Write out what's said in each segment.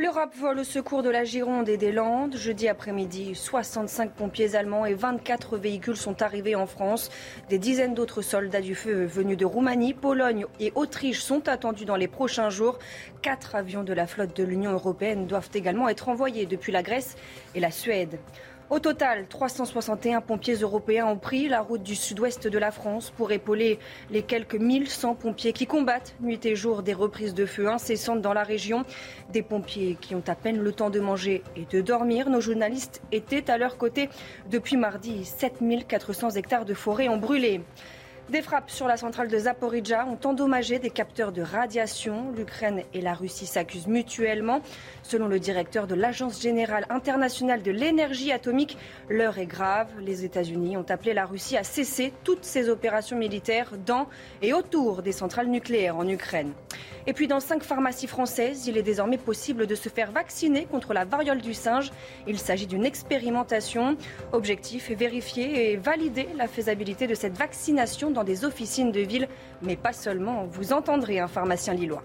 L'Europe vole au secours de la Gironde et des Landes. Jeudi après-midi, 65 pompiers allemands et 24 véhicules sont arrivés en France. Des dizaines d'autres soldats du feu venus de Roumanie, Pologne et Autriche sont attendus dans les prochains jours. Quatre avions de la flotte de l'Union européenne doivent également être envoyés depuis la Grèce et la Suède. Au total, 361 pompiers européens ont pris la route du sud-ouest de la France pour épauler les quelques 1100 pompiers qui combattent nuit et jour des reprises de feu incessantes dans la région. Des pompiers qui ont à peine le temps de manger et de dormir. Nos journalistes étaient à leur côté depuis mardi. 7400 hectares de forêt ont brûlé. Des frappes sur la centrale de Zaporizhzhia ont endommagé des capteurs de radiation. L'Ukraine et la Russie s'accusent mutuellement. Selon le directeur de l'Agence générale internationale de l'énergie atomique, l'heure est grave. Les États-Unis ont appelé la Russie à cesser toutes ses opérations militaires dans et autour des centrales nucléaires en Ukraine. Et puis dans cinq pharmacies françaises, il est désormais possible de se faire vacciner contre la variole du singe. Il s'agit d'une expérimentation. Objectif vérifier et valider la faisabilité de cette vaccination des officines de ville, mais pas seulement. Vous entendrez un pharmacien lillois.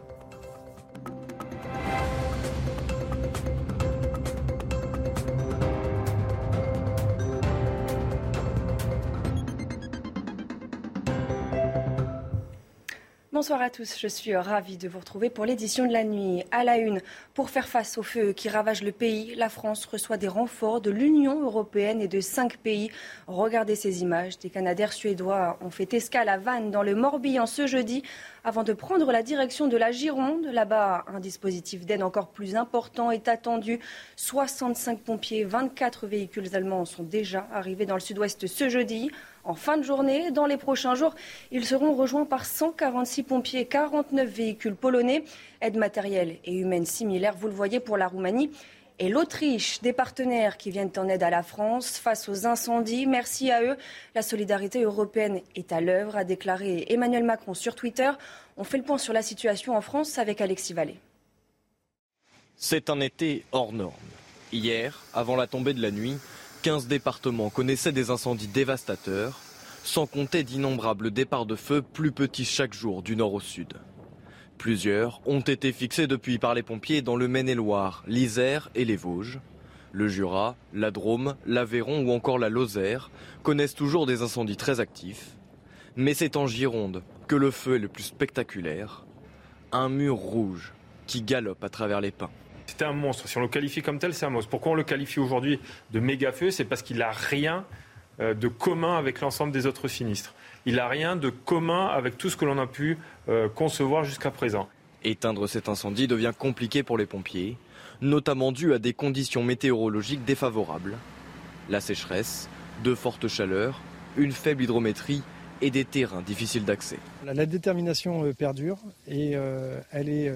Bonsoir à tous, je suis ravie de vous retrouver pour l'édition de la nuit. À la une, pour faire face au feu qui ravage le pays, la France reçoit des renforts de l'Union européenne et de cinq pays. Regardez ces images. Des Canadaires suédois ont fait escale à Vannes dans le Morbihan ce jeudi avant de prendre la direction de la Gironde. Là-bas, un dispositif d'aide encore plus important est attendu. 65 pompiers, 24 véhicules allemands sont déjà arrivés dans le sud-ouest ce jeudi. En fin de journée, dans les prochains jours, ils seront rejoints par 146 pompiers, 49 véhicules polonais, aide matérielle et humaine similaire, vous le voyez, pour la Roumanie et l'Autriche, des partenaires qui viennent en aide à la France face aux incendies. Merci à eux. La solidarité européenne est à l'œuvre, a déclaré Emmanuel Macron sur Twitter. On fait le point sur la situation en France avec Alexis Vallée. C'est un été hors norme. Hier, avant la tombée de la nuit, 15 départements connaissaient des incendies dévastateurs, sans compter d'innombrables départs de feu plus petits chaque jour du nord au sud. Plusieurs ont été fixés depuis par les pompiers dans le Maine-et-Loire, l'Isère et les Vosges. Le Jura, la Drôme, l'Aveyron ou encore la Lozère connaissent toujours des incendies très actifs. Mais c'est en Gironde que le feu est le plus spectaculaire. Un mur rouge qui galope à travers les pins. C'était un monstre. Si on le qualifie comme tel, c'est un monstre. Pourquoi on le qualifie aujourd'hui de méga feu? C'est parce qu'il n'a rien euh, de commun avec l'ensemble des autres sinistres. Il n'a rien de commun avec tout ce que l'on a pu euh, concevoir jusqu'à présent. Éteindre cet incendie devient compliqué pour les pompiers, notamment dû à des conditions météorologiques défavorables. La sécheresse, de fortes chaleurs, une faible hydrométrie et des terrains difficiles d'accès. La, détermination euh, perdure et elle est.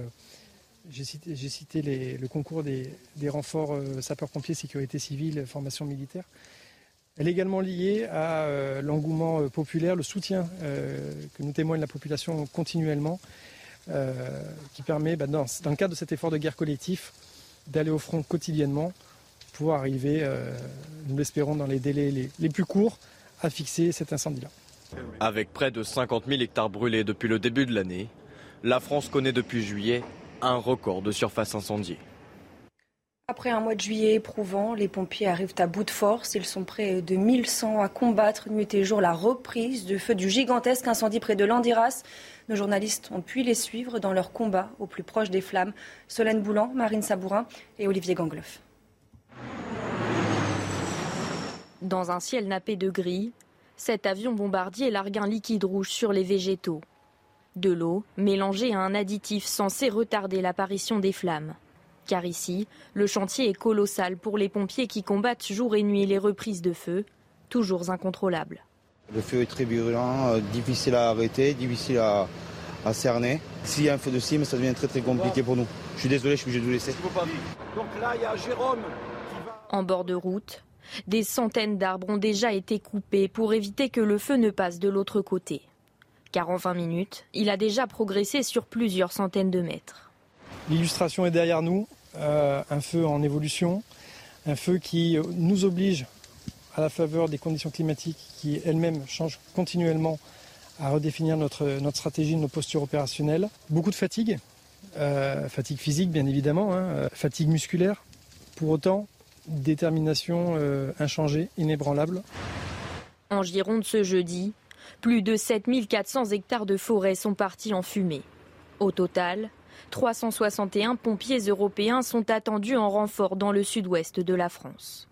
j'ai cité, le concours des, renforts euh, sapeurs-pompiers, sécurité civile, formation militaire. Elle est également liée à euh, l'engouement euh, populaire, le soutien que nous témoigne la population continuellement, qui permet, bah, dans, le cadre de cet effort de guerre collectif, d'aller au front quotidiennement pour arriver, nous l'espérons, dans les délais les, les plus courts, à fixer cet incendie-là. Avec près de 50 000 hectares brûlés depuis le début de l'année, la France connaît depuis juillet un record de surface incendiée. Après un mois de juillet éprouvant, les pompiers arrivent à bout de force. Ils sont près de 1100 à combattre nuit et jour la reprise du feu du gigantesque incendie près de Landiras. Nos journalistes ont pu les suivre dans leur combat au plus proche des flammes. Solène Boulan, Marine Sabourin et Olivier Gangloff. Dans un ciel nappé de gris, cet avion bombardier largue un liquide rouge sur les végétaux. De l'eau mélangée à un additif censé retarder l'apparition des flammes. Car ici, le chantier est colossal pour les pompiers qui combattent jour et nuit les reprises de feu, toujours incontrôlables. Le feu est très virulent, euh, difficile à arrêter, difficile à, à cerner. S'il y a un feu de cime, ça devient très très compliqué pour nous. Je suis désolé, je suis obligé de vous laisser. Donc là, il y a Jérôme. En bord de route, des centaines d'arbres ont déjà été coupés pour éviter que le feu ne passe de l'autre côté. Car en 20 minutes, il a déjà progressé sur plusieurs centaines de mètres. L'illustration est derrière nous, euh, un feu en évolution, un feu qui nous oblige, à la faveur des conditions climatiques qui elles-mêmes changent continuellement, à redéfinir notre, notre stratégie, nos postures opérationnelles. Beaucoup de fatigue, euh, fatigue physique bien évidemment, hein, euh, fatigue musculaire. Pour autant, détermination euh, inchangée, inébranlable. En Gironde ce jeudi, plus de 7400 hectares de forêt sont partis en fumée. Au total, 361 pompiers européens sont attendus en renfort dans le sud-ouest de la France.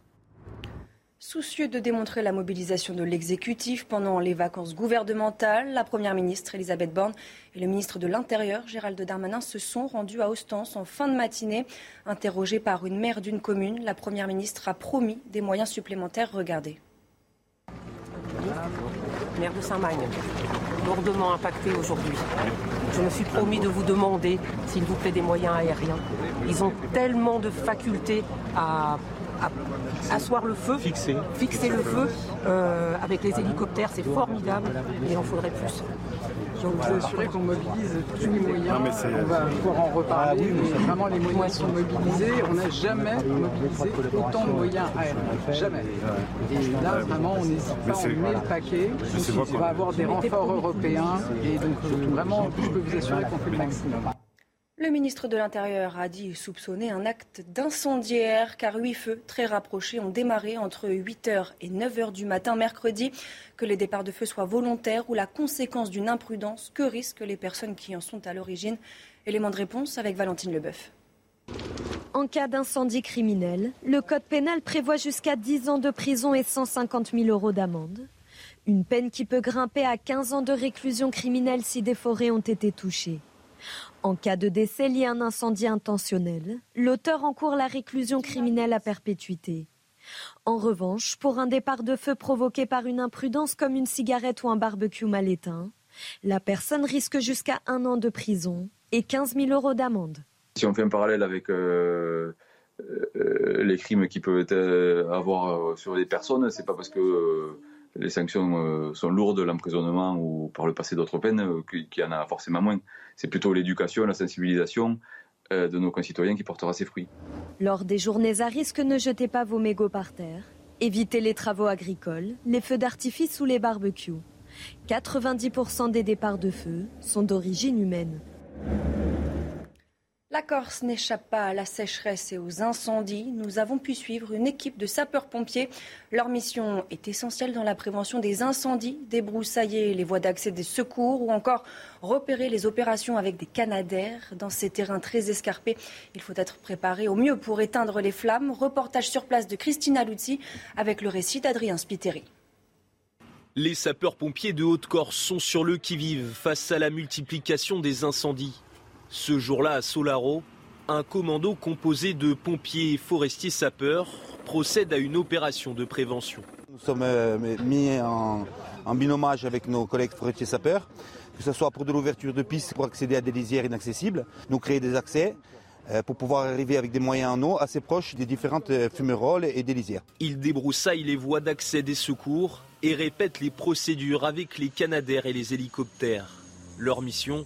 Soucieux de démontrer la mobilisation de l'exécutif pendant les vacances gouvernementales, la Première ministre Elisabeth Borne et le ministre de l'Intérieur Gérald Darmanin se sont rendus à Ostens en fin de matinée. Interrogée par une maire d'une commune, la Première ministre a promis des moyens supplémentaires. Regardez. Maire de Saint-Magne, lourdement impacté aujourd'hui. Je me suis promis de vous demander, s'il vous plaît, des moyens aériens. Ils ont tellement de facultés à asseoir le feu, fixer, fixer le feu euh, avec les hélicoptères, c'est formidable, mais il en faudrait plus. Je vous assurer qu'on mobilise tous les moyens. on va pouvoir en reparler, ah mais vraiment les moyens sont mobilisés. On n'a jamais mobilisé autant de moyens aériens. Jamais. Et là, vraiment, on n'hésite pas, on met le paquet. On va avoir des renforts européens. Et donc, euh, vraiment, je peux vous assurer qu'on fait le maximum. Le ministre de l'Intérieur a dit soupçonner un acte d'incendiaire car huit feux très rapprochés ont démarré entre 8h et 9h du matin mercredi. Que les départs de feu soient volontaires ou la conséquence d'une imprudence, que risquent les personnes qui en sont à l'origine? Élément de réponse avec Valentine Leboeuf. En cas d'incendie criminel, le Code pénal prévoit jusqu'à 10 ans de prison et 150 000 euros d'amende. Une peine qui peut grimper à 15 ans de réclusion criminelle si des forêts ont été touchées. En cas de décès lié à un incendie intentionnel, l'auteur encourt la réclusion criminelle à perpétuité. En revanche, pour un départ de feu provoqué par une imprudence comme une cigarette ou un barbecue mal éteint, la personne risque jusqu'à un an de prison et 15 000 euros d'amende. Si on fait un parallèle avec euh, euh, les crimes qui peuvent avoir euh, sur les personnes, c'est pas parce que les sanctions euh, sont lourdes, l'emprisonnement ou par le passé d'autres peines, euh, qu'il y en a forcément moins. C'est plutôt l'éducation, la sensibilisation euh, de nos concitoyens qui portera ses fruits. Lors des journées à risque, ne jetez pas vos mégots par terre. Évitez les travaux agricoles, les feux d'artifice ou les barbecues. 90% des départs de feu sont d'origine humaine. La Corse n'échappe pas à la sécheresse et aux incendies. Nous avons pu suivre une équipe de sapeurs-pompiers. Leur mission est essentielle dans la prévention des incendies, débroussailler les voies d'accès des secours ou encore repérer les opérations avec des canadaires. Dans ces terrains très escarpés, il faut être préparé au mieux pour éteindre les flammes. Reportage sur place de Christina Luzzi avec le récit d'Adrien Spiteri. Les sapeurs-pompiers de Haute-Corse sont sur le qui-vive face à la multiplication des incendies. Ce jour-là, à Solaro, un commando composé de pompiers et forestiers sapeurs procède à une opération de prévention. Nous sommes euh, mis en, binomage avec nos collègues forestiers sapeurs, que ce soit pour de l'ouverture de pistes pour accéder à des lisières inaccessibles, nous créer des accès euh, pour pouvoir arriver avec des moyens en eau assez proches des différentes euh, fumerolles et des lisières. Ils débroussaillent les voies d'accès des secours et répètent les procédures avec les canadaires et les hélicoptères. Leur mission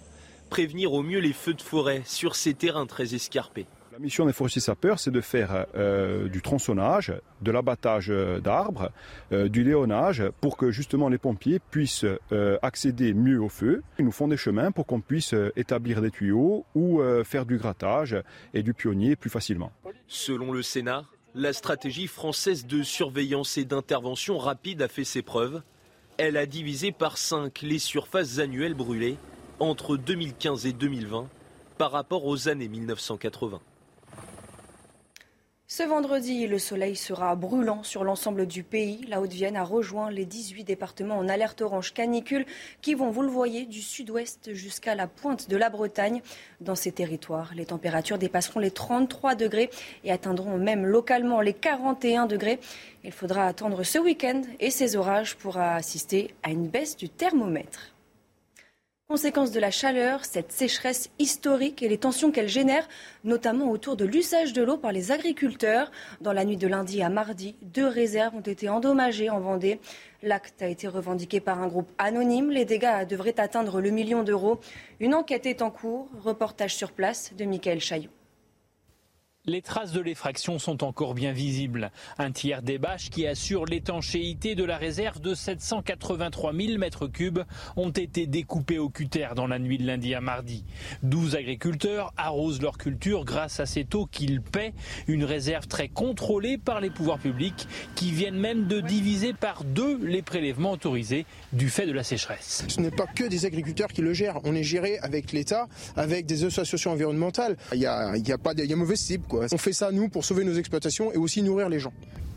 prévenir au mieux les feux de forêt sur ces terrains très escarpés. La mission des forestiers sapeurs, c'est de faire euh, du tronçonnage, de l'abattage d'arbres, euh, du léonnage, pour que justement les pompiers puissent euh, accéder mieux au feu. Ils nous font des chemins pour qu'on puisse établir des tuyaux ou faire du grattage et du pionnier plus facilement. Selon le Sénat, la stratégie française de surveillance et d'intervention rapide a fait ses preuves. Elle a divisé par 5 les surfaces annuelles brûlées entre 2015 et 2020 par rapport aux années 1980. Ce vendredi, le soleil sera brûlant sur l'ensemble du pays. La Haute-Vienne a rejoint les 18 départements en alerte orange canicule qui vont, vous le voyez, du sud-ouest jusqu'à la pointe de la Bretagne. Dans ces territoires, les températures dépasseront les 33 degrés et atteindront même localement les 41 degrés. Il faudra attendre ce week-end et ces orages pour assister à une baisse du thermomètre. Conséquence de la chaleur, cette sécheresse historique et les tensions qu'elle génère, notamment autour de l'usage de l'eau par les agriculteurs. Dans la nuit de lundi à mardi, deux réserves ont été endommagées en Vendée. L'acte a été revendiqué par un groupe anonyme. Les dégâts devraient atteindre le million d'euros. Une enquête est en cours. Reportage sur place de Michael Chaillot. Les traces de l'effraction sont encore bien visibles. Un tiers des bâches qui assurent l'étanchéité de la réserve de 783 000 mètres cubes ont été découpées au cutter dans la nuit de lundi à mardi. 12 agriculteurs arrosent leur culture grâce à cette eau qu'ils paient, une réserve très contrôlée par les pouvoirs publics qui viennent même de diviser par deux les prélèvements autorisés du fait de la sécheresse. Ce n'est pas que des agriculteurs qui le gèrent. On est géré avec l'État, avec des associations environnementales. Il y a, pas de, mauvaise cible. On fait ça, nous, pour sauver nos exploitations et aussi nourrir les gens.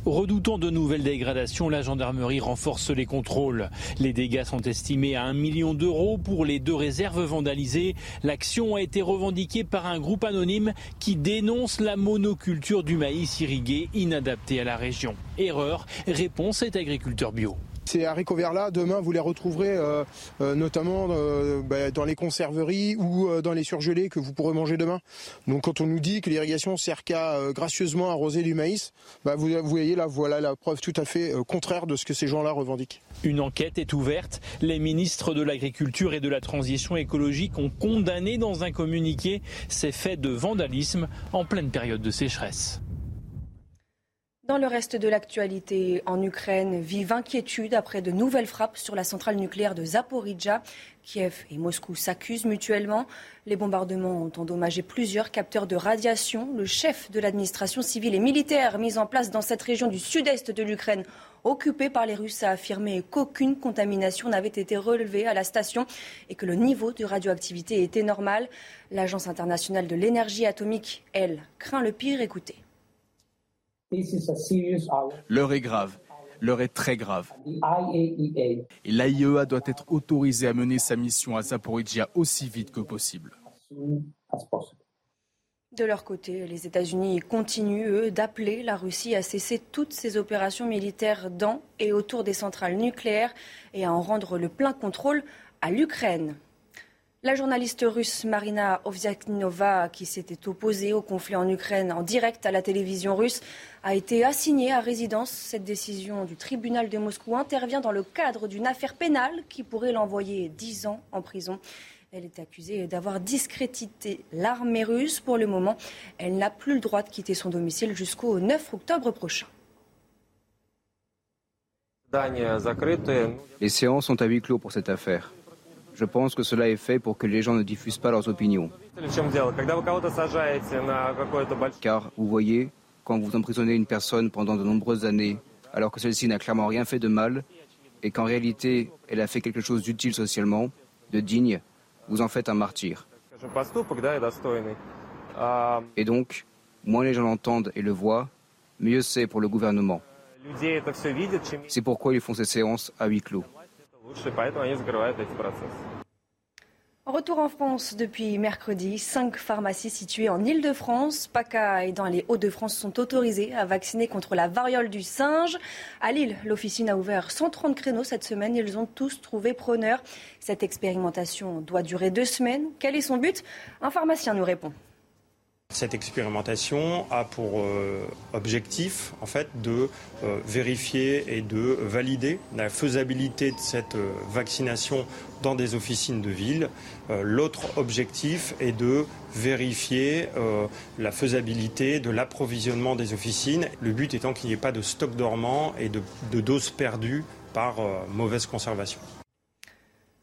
Redoutant de nouvelles dégradations, la gendarmerie renforce les contrôles. Les dégâts sont estimés à 1 million d'euros pour les deux réserves vandalisées. L'action a été revendiquée par un groupe anonyme qui dénonce la monoculture du maïs irrigué inadapté à la région. Erreur, réponse est agriculteur bio. Ces haricots verts-là, demain, vous les retrouverez euh, euh, notamment euh, bah, dans les conserveries ou dans les surgelés que vous pourrez manger demain. Donc quand on nous dit que l'irrigation sert qu'à gracieusement arroser du maïs, bah, vous, vous, voyez là, voilà la preuve tout à fait contraire de ce que ces gens-là revendiquent. Une enquête est ouverte. Les ministres de l'Agriculture et de la Transition écologique ont condamné dans un communiqué ces faits de vandalisme en pleine période de sécheresse. Dans le reste de l'actualité, en Ukraine, vive inquiétude après de nouvelles frappes sur la centrale nucléaire de Zaporizhia. Kiev et Moscou s'accusent mutuellement. Les bombardements ont endommagé plusieurs capteurs de radiation. Le chef de l'administration civile et militaire mise en place dans cette région du sud-est de l'Ukraine, occupée par les Russes, a affirmé qu'aucune contamination n'avait été relevée à la station et que le niveau de radioactivité était normal. L'Agence internationale de l'énergie atomique, elle, craint le pire. Écoutez. L'heure est grave. L'heure est très grave. Et l'AIEA doit être autorisée à mener sa mission à Zaporizhia aussi vite que possible. De leur côté, les États-Unis continuent, eux, d'appeler la Russie à cesser toutes ses opérations militaires dans et autour des centrales nucléaires et à en rendre le plein contrôle à l'Ukraine. La journaliste russe Marina Ovziaknova, qui s'était opposée au conflit en Ukraine en direct à la télévision russe, a été assignée à résidence. Cette décision du tribunal de Moscou intervient dans le cadre d'une affaire pénale qui pourrait l'envoyer 10 ans en prison. Elle est accusée d'avoir discrédité l'armée russe. Pour le moment, elle n'a plus le droit de quitter son domicile jusqu'au 9 octobre prochain. Les séances sont à huis clos pour cette affaire. Je pense que cela est fait pour que les gens ne diffusent pas leurs opinions. Car, vous voyez, quand vous emprisonnez une personne pendant de nombreuses années, alors que celle-ci n'a clairement rien fait de mal, et qu'en réalité, elle a fait quelque chose d'utile socialement, de digne, vous en faites un martyr. Et donc, moins les gens l'entendent et le voient, mieux c'est pour le gouvernement. C'est pourquoi ils font ces séances à huis clos. Retour en France depuis mercredi. Cinq pharmacies situées en Ile-de-France, PACA et dans les Hauts-de-France sont autorisées à vacciner contre la variole du singe. À Lille, l'officine a ouvert 130 créneaux cette semaine. Ils ont tous trouvé preneur. Cette expérimentation doit durer deux semaines. Quel est son but? Un pharmacien nous répond. Cette expérimentation a pour euh, objectif en fait de euh, vérifier et de valider la faisabilité de cette euh, vaccination dans des officines de ville. L'autre objectif est de vérifier la faisabilité de l'approvisionnement des officines. Le but étant qu'il n'y ait pas de stock dormant et de, de doses perdues par mauvaise conservation.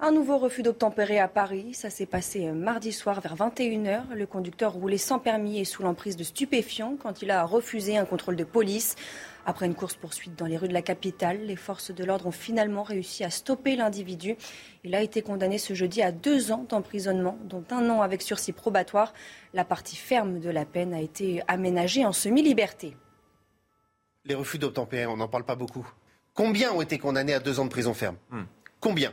Un nouveau refus d'obtempérer à Paris. Ça s'est passé euh, mardi soir vers 21h. Le conducteur roulait sans permis et sous l'emprise de stupéfiants quand il a refusé un contrôle de police. Après une course-poursuite dans les rues de la capitale, les forces de l'ordre ont finalement réussi à stopper l'individu. Il a été condamné ce jeudi à deux ans d'emprisonnement, dont un an avec sursis probatoire. La partie ferme de la peine a été aménagée en semi-liberté. Les refus d'obtempérer, on n'en parle pas beaucoup. Combien ont été condamnés à deux ans de prison ferme? Hmm. Combien?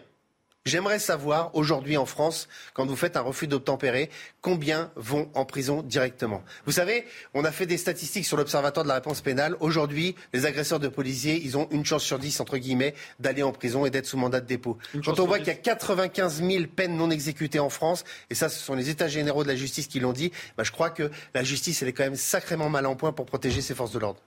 J'aimerais savoir aujourd'hui en France, quand vous faites un refus d'obtempérer, combien vont en prison directement. Vous savez, on a fait des statistiques sur l'Observatoire de la réponse pénale. Aujourd'hui, les agresseurs de policiers, ils ont une chance sur dix, entre guillemets, d'aller en prison et d'être sous mandat de dépôt. quand on voit qu'il y a 95 000 peines non exécutées en France, et ça, ce sont les États généraux de la justice qui l'ont dit, bah, je crois que la justice, elle est quand même sacrément mal en point pour protéger ses forces de l'ordre.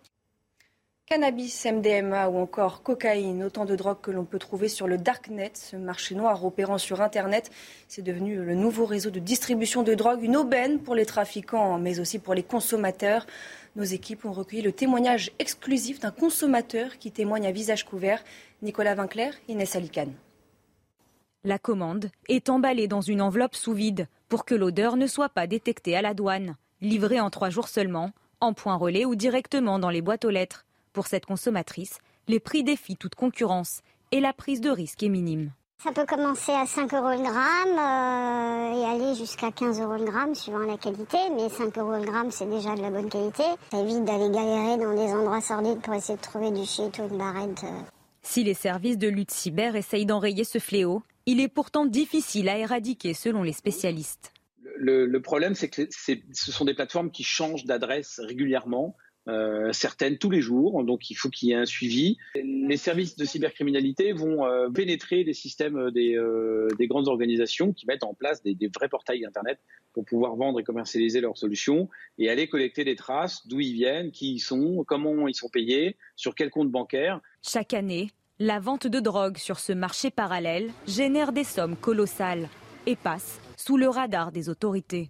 Cannabis, MDMA ou encore cocaïne, autant de drogues que l'on peut trouver sur le Darknet, ce marché noir opérant sur Internet. C'est devenu le nouveau réseau de distribution de drogue, une aubaine pour les trafiquants, mais aussi pour les consommateurs. Nos équipes ont recueilli le témoignage exclusif d'un consommateur qui témoigne à visage couvert. Nicolas Vinclair, Inès Alicane. La commande est emballée dans une enveloppe sous vide pour que l'odeur ne soit pas détectée à la douane. Livrée en trois jours seulement, en point relais ou directement dans les boîtes aux lettres. Pour cette consommatrice, les prix défient toute concurrence et la prise de risque est minime. Ça peut commencer à 5 euros le gramme euh, et aller jusqu'à 15 euros le gramme suivant la qualité, mais 5 euros le gramme c'est déjà de la bonne qualité. Ça évite d'aller galérer dans des endroits sordides pour essayer de trouver du shit ou une barrette. Euh. Si les services de lutte cyber essayent d'enrayer ce fléau, il est pourtant difficile à éradiquer selon les spécialistes. Le, problème, c'est que ce sont des plateformes qui changent d'adresse régulièrement. Euh, certaines tous les jours, donc il faut qu'il y ait un suivi. Les services de cybercriminalité vont euh, pénétrer les systèmes euh, des, grandes organisations qui mettent en place des, vrais portails Internet pour pouvoir vendre et commercialiser leurs solutions et aller collecter des traces d'où ils viennent, qui ils sont, comment ils sont payés, sur quel compte bancaire. Chaque année, la vente de drogue sur ce marché parallèle génère des sommes colossales et passe sous le radar des autorités.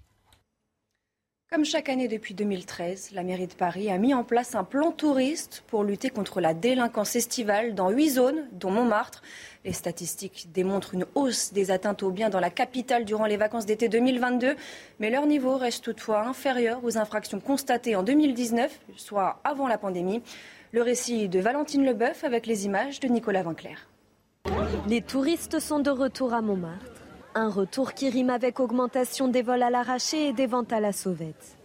Comme chaque année depuis 2013, la mairie de Paris a mis en place un plan touriste pour lutter contre la délinquance estivale dans huit zones, dont Montmartre. Les statistiques démontrent une hausse des atteintes aux biens dans la capitale durant les vacances d'été 2022, mais leur niveau reste toutefois inférieur aux infractions constatées en 2019, soit avant la pandémie. Le récit de Valentine Leboeuf avec les images de Nicolas Vinclair. Les touristes sont de retour à Montmartre. Un retour qui rime avec augmentation des vols à l'arraché et des ventes à la sauvette.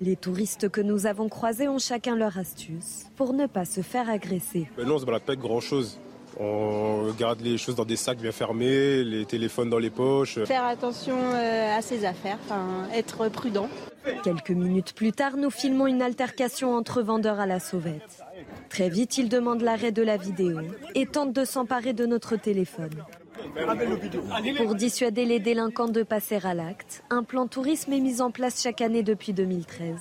Les touristes que nous avons croisés ont chacun leur astuce pour ne pas se faire agresser. Ben non, on se balade pas grand-chose. On garde les choses dans des sacs bien fermés, les téléphones dans les poches. Faire attention euh, à ses affaires, être prudent. Quelques minutes plus tard, nous filmons une altercation entre vendeurs à la sauvette. Très vite, ils demandent l'arrêt de la vidéo et tentent de s'emparer de notre téléphone. Pour dissuader les délinquants de passer à l'acte, un plan tourisme est mis en place chaque année depuis 2013.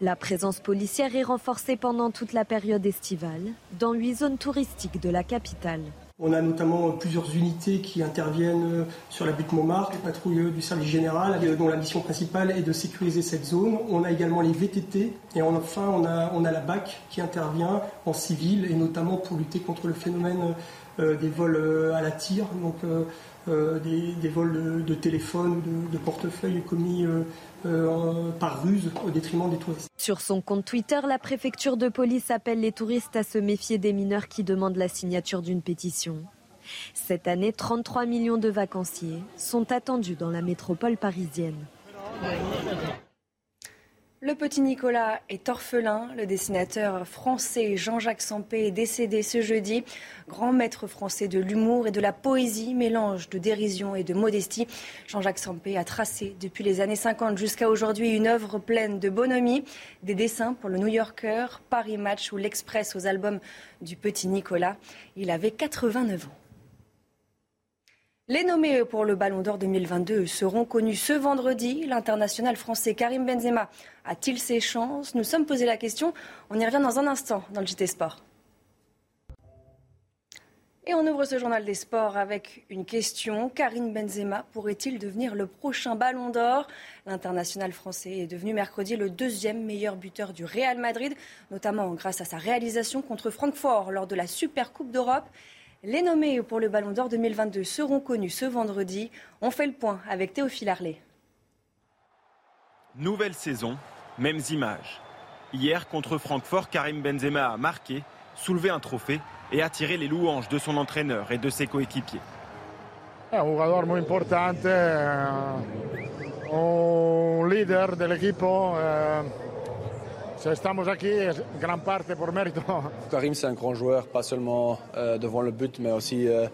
La présence policière est renforcée pendant toute la période estivale dans huit zones touristiques de la capitale. On a notamment plusieurs unités qui interviennent sur la butte Montmartre, les patrouilles du service général, dont la mission principale est de sécuriser cette zone. On a également les VTT et enfin on a, on a la BAC qui intervient en civil et notamment pour lutter contre le phénomène des vols euh, à la tire, donc euh, des, vols de, téléphone de, portefeuille commis par ruse au détriment des touristes. Sur son compte Twitter, la préfecture de police appelle les touristes à se méfier des mineurs qui demandent la signature d'une pétition. Cette année, 33 millions de vacanciers sont attendus dans la métropole parisienne. Le petit Nicolas est orphelin. Le dessinateur français Jean-Jacques Sampé est décédé ce jeudi. Grand maître français de l'humour et de la poésie, mélange de dérision et de modestie. Jean-Jacques Sampé a tracé depuis les années 50 jusqu'à aujourd'hui une œuvre pleine de bonhomie. Des dessins pour le New Yorker, Paris Match ou l'Express aux albums du petit Nicolas. Il avait 89 ans. Les nommés pour le Ballon d'Or 2022 seront connus ce vendredi. L'international français Karim Benzema a-t-il ses chances? Nous sommes posé la question. On y revient dans un instant dans le JT Sport. Et on ouvre ce journal des sports avec une question. Karim Benzema pourrait-il devenir le prochain ballon d'or? L'international français est devenu mercredi le deuxième meilleur buteur du Real Madrid, notamment grâce à sa réalisation contre Francfort lors de la Super Coupe d'Europe. Les nommés pour le Ballon d'Or 2022 seront connus ce vendredi. On fait le point avec Théophile Arlet. Nouvelle saison, mêmes images. Hier, contre Francfort, Karim Benzema a marqué, soulevé un trophée et attiré les louanges de son entraîneur et de ses coéquipiers. un joueur très important, eh, un leader de l'équipe. Estamos aquí, gran parte por mérito. Karim, c'est un grand joueur, pas seulement euh, devant le but, mais aussi euh,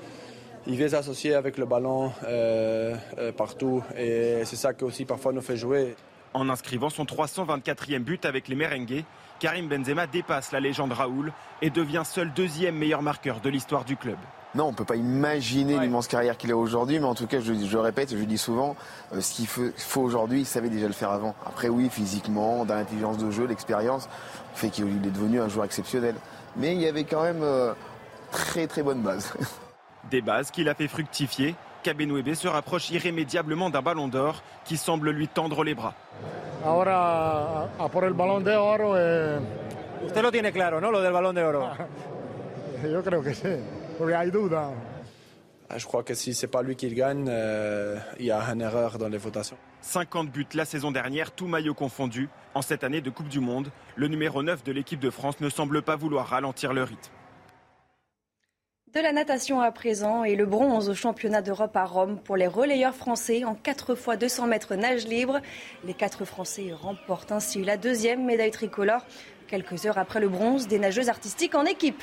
il veut s'associer avec le ballon euh, euh, partout et c'est ça qui aussi parfois nous fait jouer. En inscrivant son 324e but avec les Merengues, Karim Benzema dépasse la légende Raoul et devient seul deuxième meilleur marqueur de l'histoire du club. Non, on ne peut pas imaginer l'immense carrière qu'il a aujourd'hui, mais en tout cas, je, je le répète, je le dis souvent, euh, ce qu'il faut, aujourd'hui, il savait déjà le faire avant. Après, oui, physiquement, dans l'intelligence de jeu, l'expérience, fait qu'il est devenu un joueur exceptionnel. Mais il y avait quand même euh, très très bonne base. Des bases qu'il a fait fructifier. Kabenouébé se rapproche irrémédiablement d'un ballon d'or qui semble lui tendre les bras. Ahora a por el balón de oro. Eh... Usted lo tiene claro, ¿no? Lo del balón de oro. Yo creo que sí, porque hay duda. Ah, je crois que si c'est pas lui qui le gagne, euh, il y a une erreur dans les votations. 50 buts la saison dernière, tout maillot confondu. En cette année de Coupe du Monde, le numéro 9 de l'équipe de France ne semble pas vouloir ralentir le rythme. De la natation à présent et le bronze au championnat d'Europe à Rome pour les relayeurs français en 4 fois 200 mètres nage libre. Les 4 Français remportent ainsi la deuxième médaille tricolore quelques heures après le bronze des nageuses artistiques en équipe.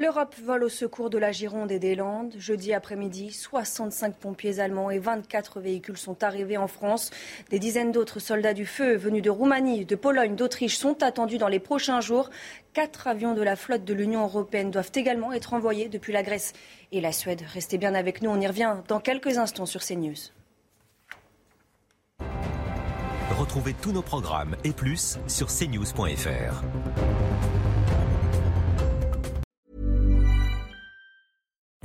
L'Europe vole au secours de la Gironde et des Landes. Jeudi après-midi, 65 pompiers allemands et 24 véhicules sont arrivés en France. Des dizaines d'autres soldats du feu venus de Roumanie, de Pologne, d'Autriche sont attendus dans les prochains jours. Quatre avions de la flotte de l'Union européenne doivent également être envoyés depuis la Grèce et la Suède. Restez bien avec nous, on y revient dans quelques instants sur CNews. Retrouvez tous nos programmes et plus sur cnews.fr.